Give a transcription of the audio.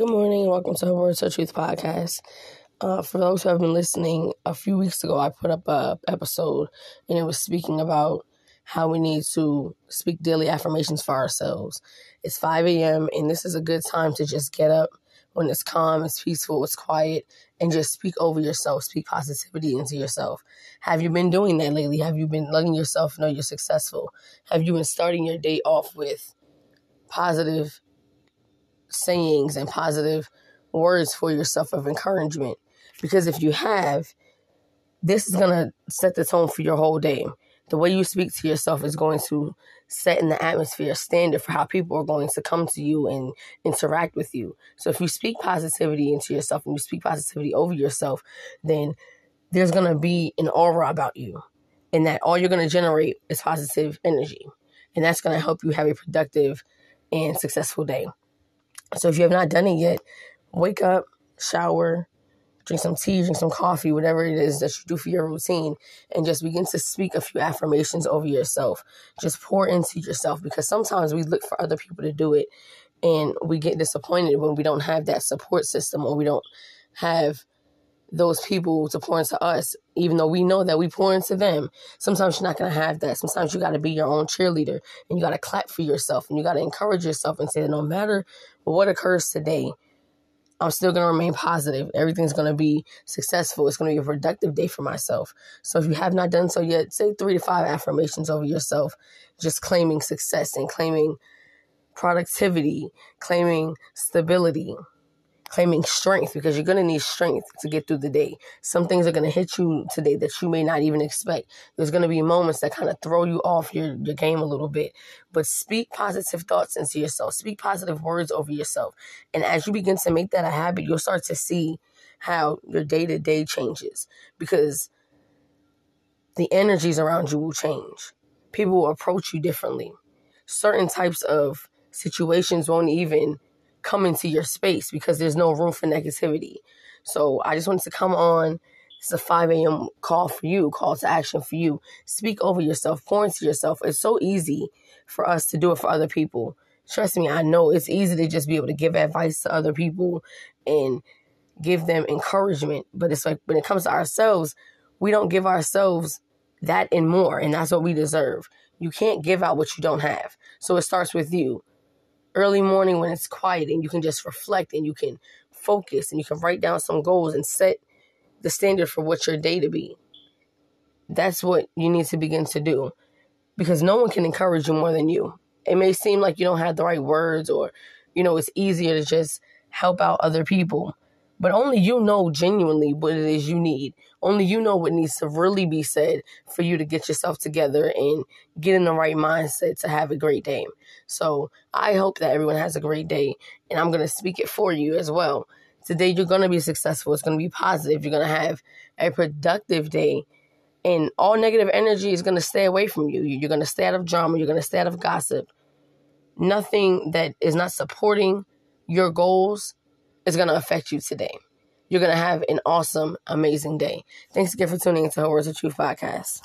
Good morning and welcome to the Words of Truth podcast. Uh, for those who have been listening, a few weeks ago I put up a episode and it was speaking about how we need to speak daily affirmations for ourselves. It's 5 a.m. and this is a good time to just get up when it's calm, it's peaceful, it's quiet, and just speak over yourself, speak positivity into yourself. Have you been doing that lately? Have you been letting yourself know you're successful? Have you been starting your day off with positive sayings and positive words for yourself of encouragement. Because if you have, this is going to set the tone for your whole day. The way you speak to yourself is going to set in the atmosphere standard for how people are going to come to you and interact with you. So if you speak positivity into yourself and you speak positivity over yourself, then there's going to be an aura about you. And that all you're going to generate is positive energy. And that's going to help you have a productive and successful day. So if you have not done it yet, wake up, shower, drink some tea, drink some coffee, whatever it is that you do for your routine, and just begin to speak a few affirmations over yourself. Just pour into yourself because sometimes we look for other people to do it and we get disappointed when we don't have that support system or we don't have those people to pour into us, even though we know that we pour into them. Sometimes you're not going to have that. Sometimes you got to be your own cheerleader and you got to clap for yourself and you got to encourage yourself and say that no matter what occurs today, I'm still going to remain positive. Everything's going to be successful. It's going to be a productive day for myself. So if you have not done so yet, say three to five affirmations over yourself, just claiming success and claiming productivity, claiming stability claiming strength because you're going to need strength to get through the day. Some things are going to hit you today that you may not even expect. There's going to be moments that kind of throw you off your, your game a little bit. But speak positive thoughts into yourself, speak positive words over yourself. And as you begin to make that a habit, you'll start to see how your day to day changes because the energies around you will change. People will approach you differently. Certain types of situations won't even come into your space because there's no room for negativity. So I just wanted to come on. It's a 5 a.m. call for you, call to action for you. Speak over yourself, pour into yourself. It's so easy for us to do it for other people. Trust me, I know it's easy to just be able to give advice to other people and give them encouragement. But it's like when it comes to ourselves, we don't give ourselves that and more. And that's what we deserve. You can't give out what you don't have. So it starts with you early morning when it's quiet and you can just reflect and you can focus and you can write down some goals and set the standard for what your day to be. That's what you need to begin to do because no one can encourage you more than you. It may seem like you don't have the right words or, you know, it's easier to just help out other people. But only you know genuinely what it is you need. Only you know what needs to really be said for you to get yourself together and get in the right mindset to have a great day. So I hope that everyone has a great day, and I'm going to speak it for you as well. Today, you're going to be successful. It's going to be positive. You're going to have a productive day, and all negative energy is going to stay away from you. You're going to stay out of drama. You're going to stay out of gossip. Nothing that is not supporting your goals is going to affect you today. You're going to have an awesome, amazing day. Thanks again for tuning into Words of Truth podcast.